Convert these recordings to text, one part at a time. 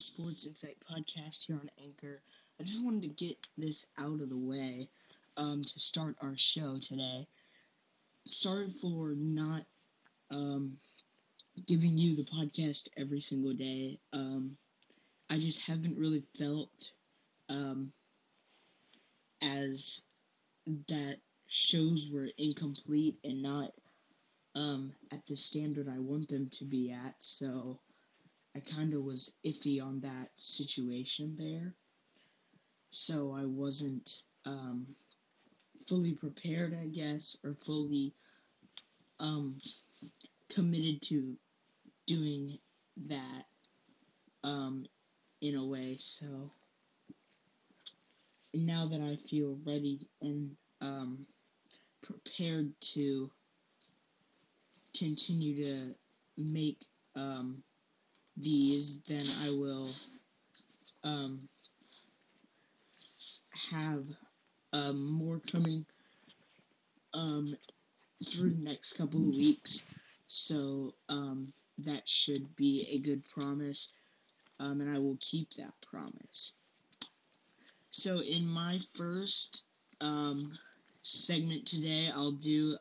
Sports Insight podcast here on Anchor. I just wanted to get this out of the way um, to start our show today. Sorry for not um, giving you the podcast every single day. Um, I just haven't really felt um, as that shows were incomplete and not um, at the standard I want them to be at. So I kind of was iffy on that situation there. So I wasn't um, fully prepared, I guess, or fully um, committed to doing that um, in a way. So now that I feel ready and um, prepared to continue to make um, these, then I will um, have um, more coming um, through the next couple of weeks. So um, that should be a good promise, um, and I will keep that promise. So in my first um, segment today, I'll do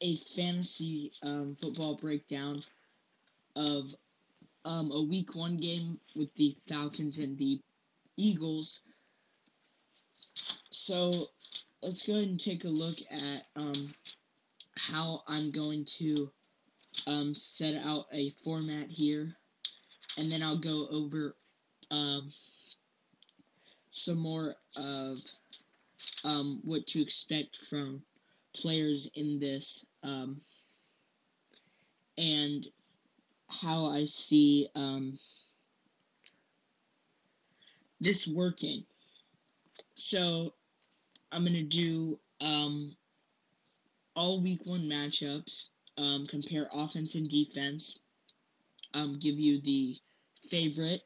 a fantasy football breakdown of um, a week one game with the Falcons and the Eagles. So let's go ahead and take a look at um, how I'm going to um, set out a format here, and then I'll go over um, some more of um, what to expect from players in this, um, and how I see um, this working. So I'm gonna do um, all week one matchups, um, compare offense and defense, um, give you the favorite,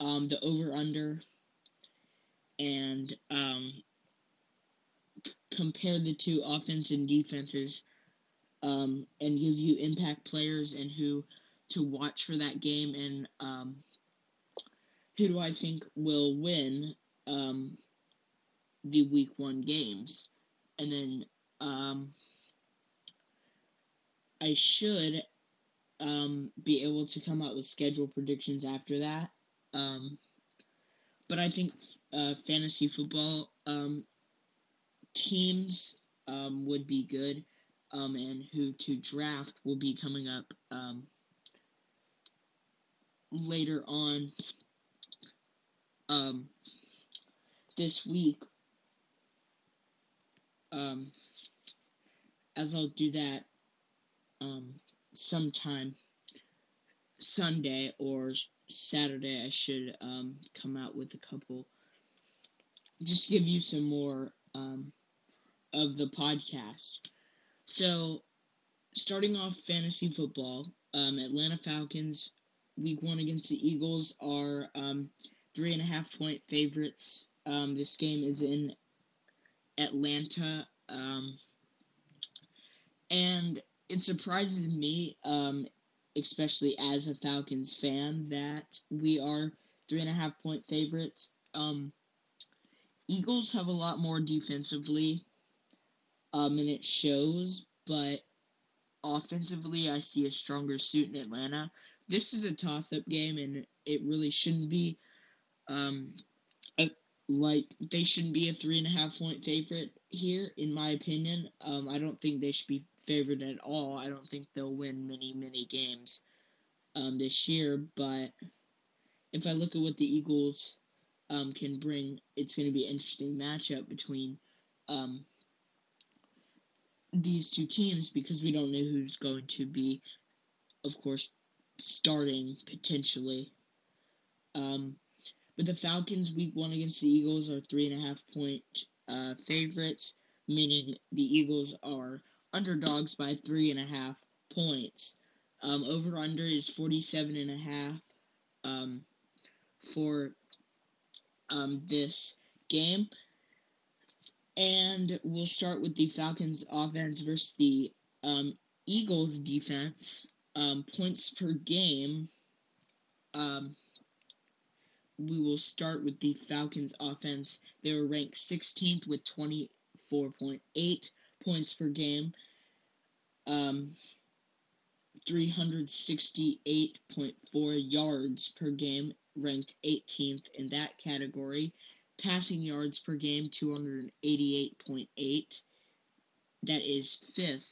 um, the over under, and um, compare the two offense and defenses, and give you impact players and who to watch for that game and um, who do I think will win um, the week one games. And then um, I should um, be able to come out with schedule predictions after that. Um, but I think uh, fantasy football um, teams would be good, um, and who to draft will be coming up um, later on um, this week. Um, as I'll do that um, sometime Sunday or Saturday, I should um, come out with a couple. Just give you some more um, of the podcast. So, starting off fantasy football, um, Atlanta Falcons week one against the Eagles are um, three and a half point favorites. Um, this game is in Atlanta, um, and it surprises me, um, especially as a Falcons fan, that we are three and a half point favorites. Um, Eagles have a lot more defensively, um, and it shows, but offensively, I see a stronger suit in Atlanta this is a toss up game, and it really shouldn't be. Um, a, like they shouldn't be a three and a half point favorite here, in my opinion. Um, I don't think they should be favored at all. I don't think they'll win many many games um, this year. But if I look at what the Eagles um, can bring, it's going to be an interesting matchup between um, these two teams because we don't know who's going to be, of course, starting potentially. Um, but the Falcons, week one against the Eagles, are three and a half point uh, favorites, meaning the Eagles are underdogs by three and a half points. Um, over under is 47 and a half um, for um, this game. And we'll start with the Falcons offense versus the um, Eagles defense um, points per game Um, we will start with the Falcons offense. They were ranked 16th with 24.8 points per game. Um, 368.4 yards per game, ranked 18th in that category. Passing yards per game, 288.8. That is fifth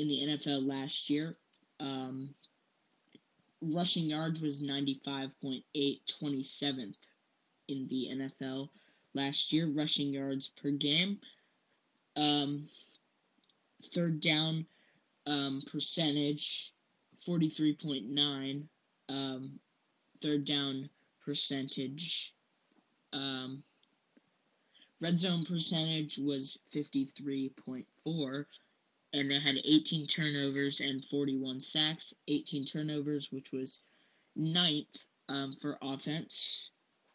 in the NFL last year. Um, rushing yards was 95.8, 27th in the NFL last year. Rushing yards per game. Um, third down um, percentage, 43.9. Um, third down percentage. Um, red zone percentage was 53.4 and they had 18 turnovers and 41 sacks. 18 turnovers, which was ninth um, for offense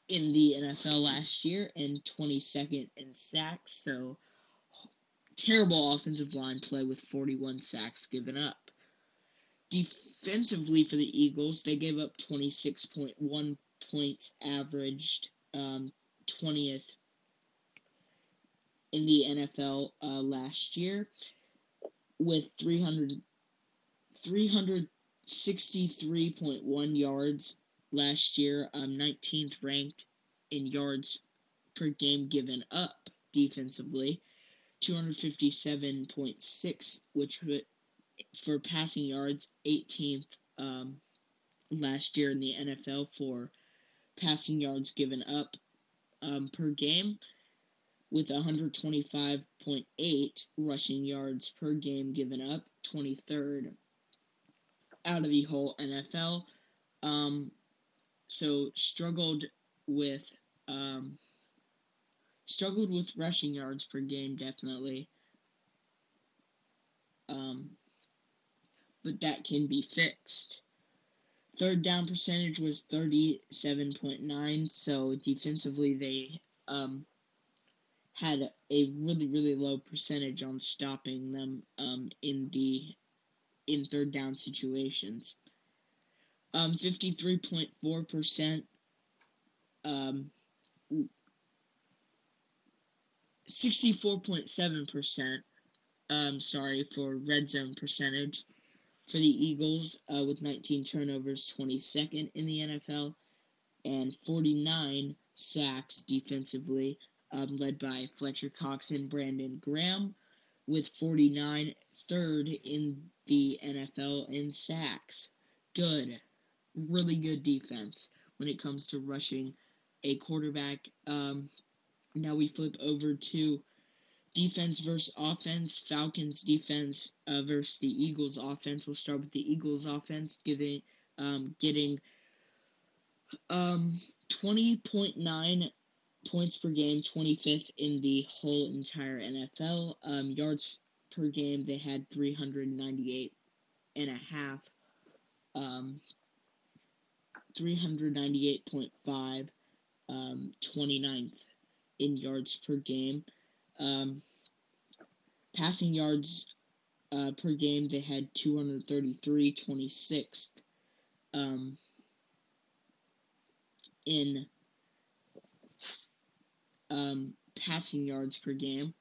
in the NFL last year, and 22nd in sacks. So terrible offensive line play with 41 sacks given up. Defensively for the Eagles, they gave up 26.1 points, averaged um, 20th in the NFL uh, last year with 300, 363.1 yards last year, um, 19th ranked in yards per game given up defensively, 257.6, which for passing yards, 18th um, last year in the NFL for passing yards given up um, per game with 125.8 rushing yards per game given up, 23rd out of the whole NFL. Um, so struggled with um, struggled with rushing yards per game definitely. Um, but that can be fixed. Third down percentage was 37.9, so defensively they um, had a really really low percentage on stopping them um, in the in third down situations. Um, 53.4%. Um, 64.7%. Um, sorry for red zone percentage for the Eagles uh, with 19 turnovers, 22nd in the NFL, and 49 sacks defensively um, led by Fletcher Cox and Brandon Graham, with 49, third in the NFL in sacks. Good, really good defense when it comes to rushing a quarterback. Um, now we flip over to defense versus offense. Falcons defense uh, versus the Eagles offense. We'll start with the Eagles offense, giving um, getting um, 20.9 points per game, 25th in the whole entire NFL. Um, yards per game, they had 398 and a half. Um, 398.5, um, 29th in yards per game. Um, passing yards uh, per game, they had 233, 26th um, in um, passing yards per game.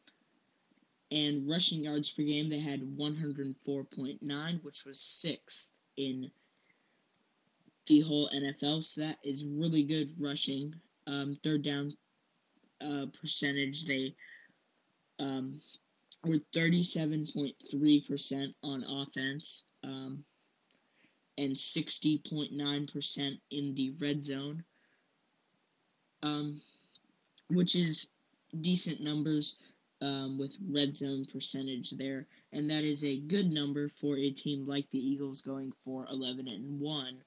And rushing yards per game, they had 104.9, which was sixth in the whole NFL. So that is really good rushing. Um, third down uh, percentage, they um, were 37.3% on offense um, and 60.9% in the red zone. Um, which is decent numbers um, with red zone percentage there, and that is a good number for a team like the Eagles going for 11 and 1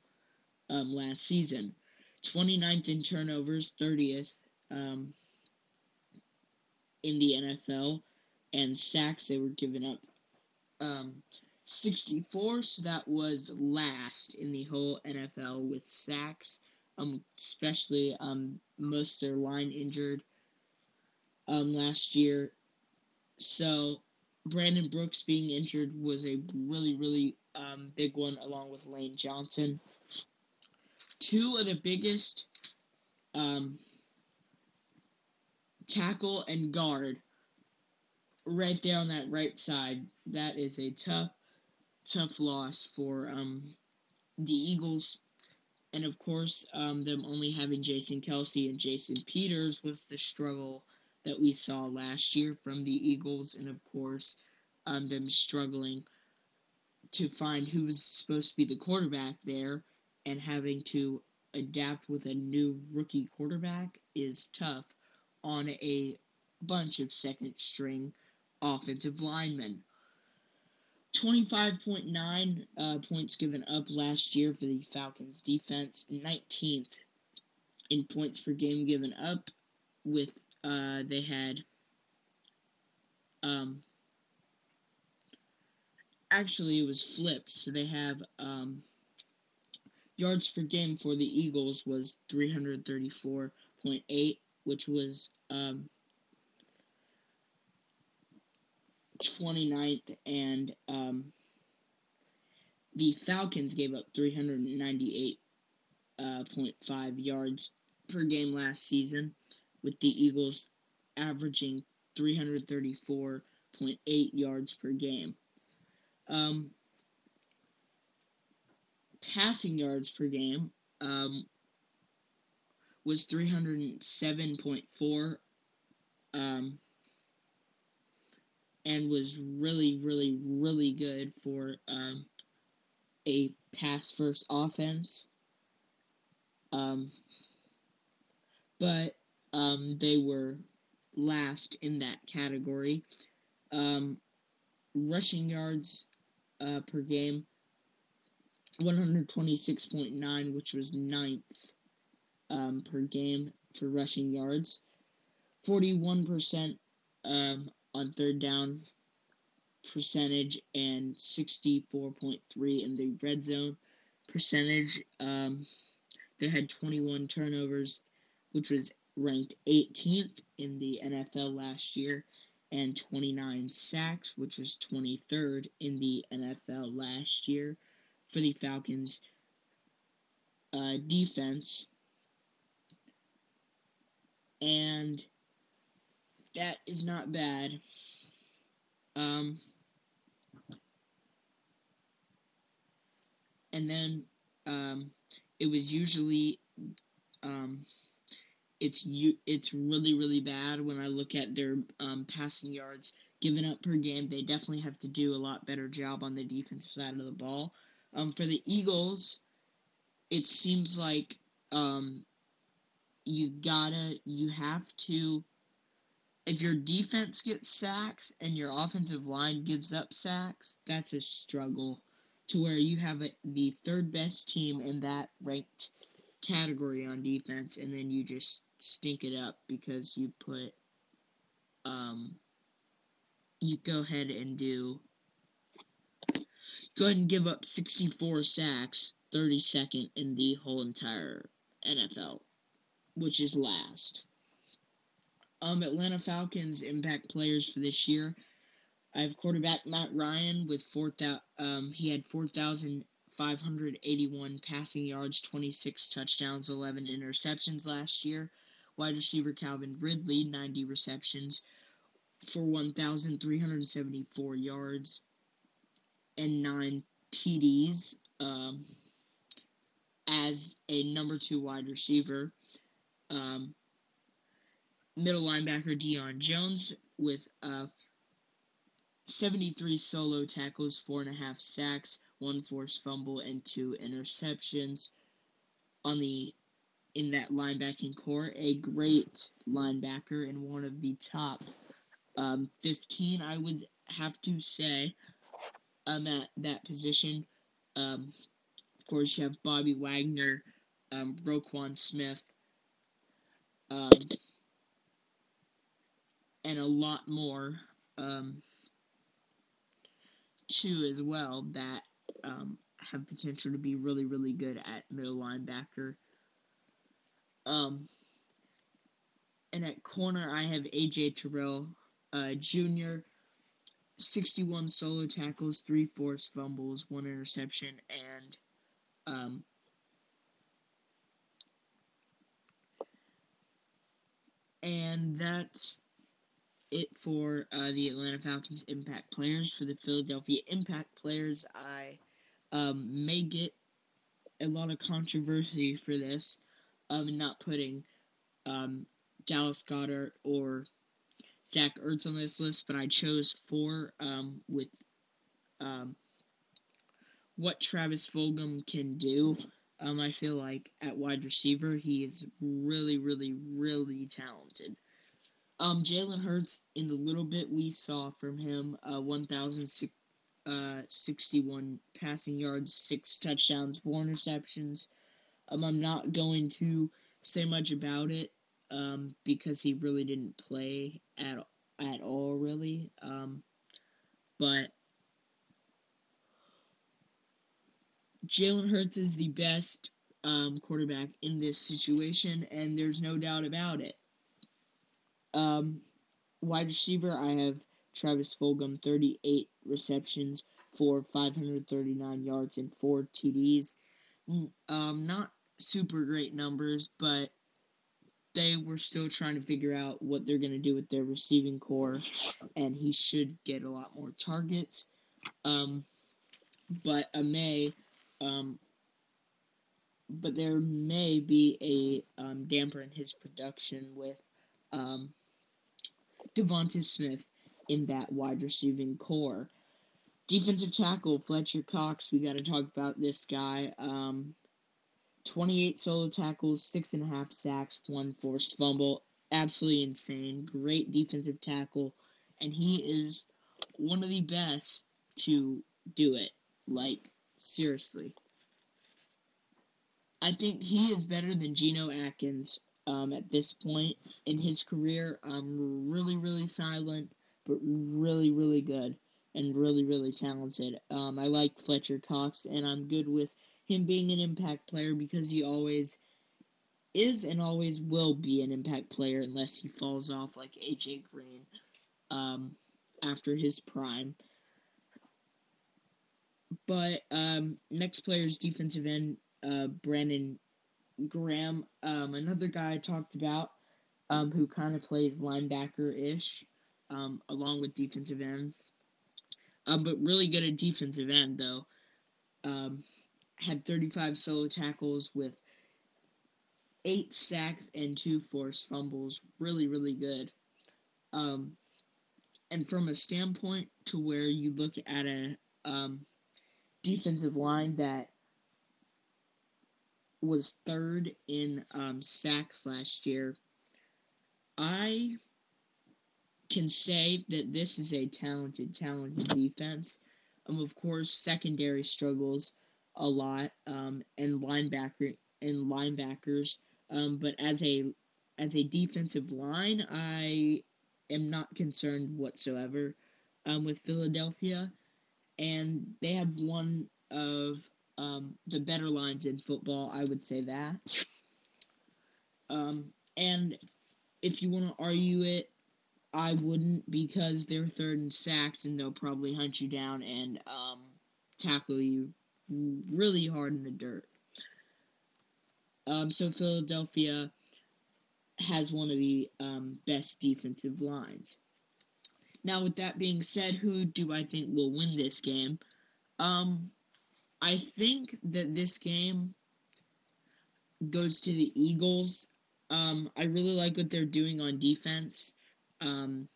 um, last season. 29th in turnovers, 30th um, in the NFL, and sacks they were given up um, 64, so that was last in the whole NFL with sacks um, especially um, most their line injured um, last year. So Brandon Brooks being injured was a really, really um, big one, along with Lane Johnson. two of the biggest um, tackle and guard right there on that right side. That is a tough, tough loss for um, the Eagles. And of course, um, them only having Jason Kelce and Jason Peters was the struggle that we saw last year from the Eagles. And of course, um, them struggling to find who was supposed to be the quarterback there and having to adapt with a new rookie quarterback is tough on a bunch of second string offensive linemen. 25.9 uh, points given up last year for the Falcons defense, 19th in points per game given up with uh, they had um, actually it was flipped so they have um, yards per game for the Eagles was 334.8 which was um, 29th, and um, the Falcons gave up 398.5 uh, yards per game last season, with the Eagles averaging 334.8 yards per game. Um, passing yards per game um, was 307.4 um, and was really, really, really good for um, a pass first offense. Um, but um, they were last in that category. Um, rushing yards uh, per game, 126.9, which was ninth um, per game for rushing yards. 41% um, on third down percentage and 64.3 in the red zone percentage. Um, they had 21 turnovers, which was ranked 18th in the NFL last year, and 29 sacks, which was 23rd in the NFL last year for the Falcons' uh, defense. And that is not bad. Um, and then um, it was usually um, it's it's really really bad when I look at their um, passing yards given up per game. They definitely have to do a lot better job on the defensive side of the ball. Um, for the Eagles, it seems like um, you gotta you have to if your defense gets sacks and your offensive line gives up sacks, that's a struggle to where you have a, the third best team in that ranked category on defense and then you just stink it up because you put um you go ahead and do go ahead and give up 64 sacks 32nd in the whole entire NFL which is last um, Atlanta Falcons impact players for this year. I have quarterback Matt Ryan with four thousand. Um, he had four thousand five hundred eighty-one passing yards, twenty-six touchdowns, eleven interceptions last year. Wide receiver Calvin Ridley, ninety receptions for one thousand three hundred seventy-four yards and nine TDs. Um, as a number two wide receiver. Um, middle linebacker Deion Jones with uh, 73 solo tackles, four and a half sacks, one forced fumble, and two interceptions on the in that linebacking corps. A great linebacker and one of the top um, 15, I would have to say, um, at that position. Um, of course, you have Bobby Wagner, um, Roquan Smith, um, and a lot more um, too as well that um, have potential to be really really good at middle linebacker. Um, and at corner, I have AJ Terrell uh, Jr. 61 solo tackles, three forced fumbles, one interception, and um, and that's it for uh, the Atlanta Falcons impact players. For the Philadelphia impact players, I um, may get a lot of controversy for this, um, not putting um, Dallas Goedert or Zach Ertz on this list, but I chose four um, with um, what Travis Fulgham can do. Um, I feel like at wide receiver, he is really, really, really talented. Um, Jalen Hurts, in the little bit we saw from him, uh, 1,061 uh, passing yards, six touchdowns, four interceptions. Um, I'm not going to say much about it um, because he really didn't play at at all, really. Um, but Jalen Hurts is the best um, quarterback in this situation, and there's no doubt about it. Um, wide receiver, I have Travis Fulgham, 38 receptions for 539 yards and four TDs. Mm, um, not super great numbers, but they were still trying to figure out what they're going to do with their receiving corps, and he should get a lot more targets. Um, but a May um, but there may be a um, damper in his production with um, Devonta Smith in that wide receiving corps. Defensive tackle Fletcher Cox, we got to talk about this guy. Um, 28 solo tackles, six and a half sacks, one forced fumble. Absolutely insane. Great defensive tackle, and he is one of the best to do it. Like Seriously. I think he is better than Geno Atkins um, at this point in his career. Um, really, really silent, but really, really good and really, really talented. Um, I like Fletcher Cox, and I'm good with him being an impact player because he always is and always will be an impact player unless he falls off like AJ Green um, after his prime. But um, next player is defensive end uh, Brandon Graham, um, another guy I talked about um, who kind of plays linebacker ish um, along with defensive end. Um, but really good at defensive end, though. Um, had 35 solo tackles with eight sacks and two forced fumbles. Really, really good. Um, and from a standpoint to where you look at a um, defensive line that was third in um, sacks last year. I can say that this is a talented, talented defense. Um, of course, secondary struggles a lot, um, and linebacker and linebackers. Um, but as a as a defensive line, I am not concerned whatsoever um, with Philadelphia and they have one of um, the better lines in football. I would say that. Um, and if you want to argue it, I wouldn't because they're third in sacks and they'll probably hunt you down and um, tackle you really hard in the dirt. Um, so Philadelphia has one of the um, best defensive lines. Now, with that being said, who do I think will win this game? Um, I think that this game goes to the Eagles. Um, I really like what they're doing on defense. Um,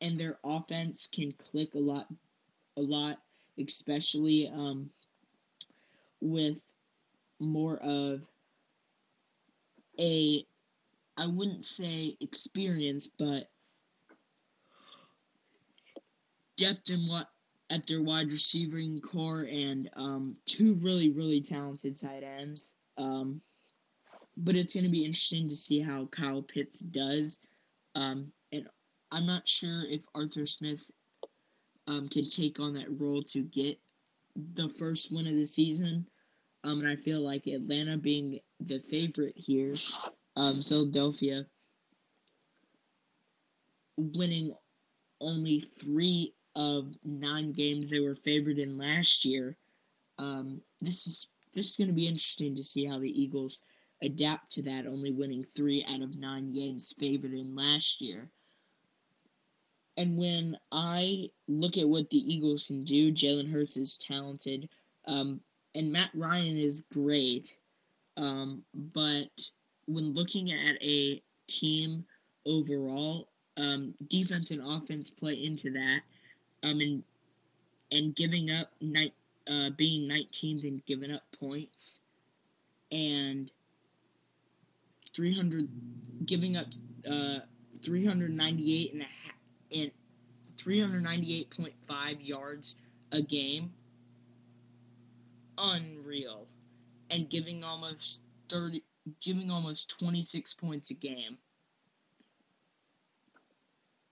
and their offense can click a lot, a lot, especially um, with more of a, I wouldn't say experience, but depth in what at their wide receiving corps and um, two really really talented tight ends. Um, but it's going to be interesting to see how Kyle Pitts does. Um, and I'm not sure if Arthur Smith um, can take on that role to get the first win of the season. Um, and I feel like Atlanta being the favorite here, um, Philadelphia winning only three of nine games they were favored in last year. Um, this is this is going to be interesting to see how the Eagles adapt to that, only winning three out of nine games favored in last year. And when I look at what the Eagles can do, Jalen Hurts is talented, um, and Matt Ryan is great. Um, but when looking at a team overall, um, defense and offense play into that. Um, and and giving up night, uh, being 19th and giving up points, and 300, giving up uh, 398 and a half, and 398.5 yards a game. Unreal. And giving almost 30 giving almost 26 points a game.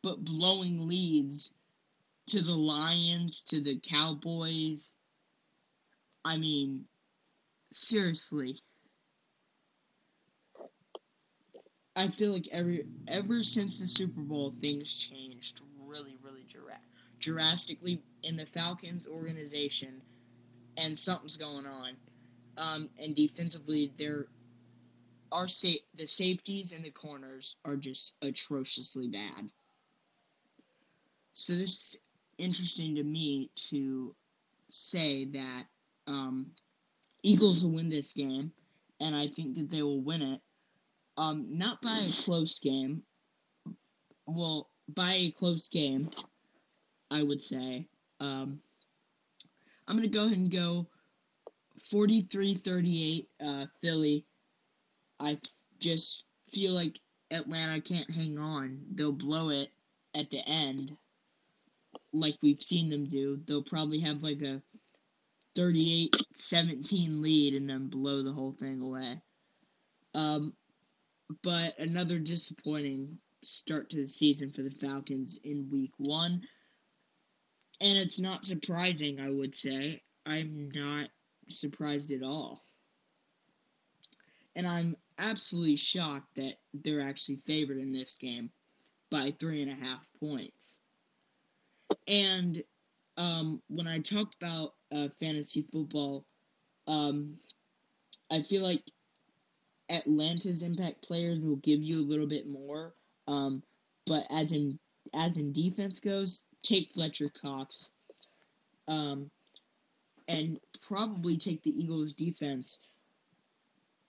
But blowing leads to the Lions, to the Cowboys. I mean, seriously. I feel like every ever since the Super Bowl, things changed really, really drastically in the Falcons organization, and something's going on. Um, and defensively, they're our sa- the safeties and the corners are just atrociously bad. So this is interesting to me to say that um, Eagles will win this game, and I think that they will win it. Um, not by a close game. Well, by a close game, I would say. Um, I'm going to go ahead and go 43 38 uh, Philly. I just feel like Atlanta can't hang on. They'll blow it at the end, like we've seen them do. They'll probably have like a 38 17 lead and then blow the whole thing away. Um, but another disappointing start to the season for the Falcons in week one. And it's not surprising, I would say. I'm not surprised at all. And I'm absolutely shocked that they're actually favored in this game by three and a half points. And um, when I talk about uh, fantasy football, um, I feel like Atlanta's impact players will give you a little bit more. Um, but as in as in defense goes, take Fletcher Cox, um, and probably take the Eagles' defense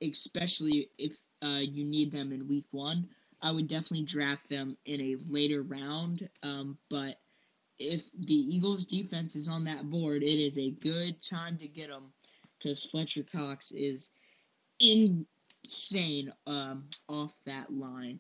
especially if uh, you need them in week one. I would definitely draft them in a later round. Um, but if the Eagles defense is on that board, it is a good time to get them because Fletcher Cox is insane um, off that line.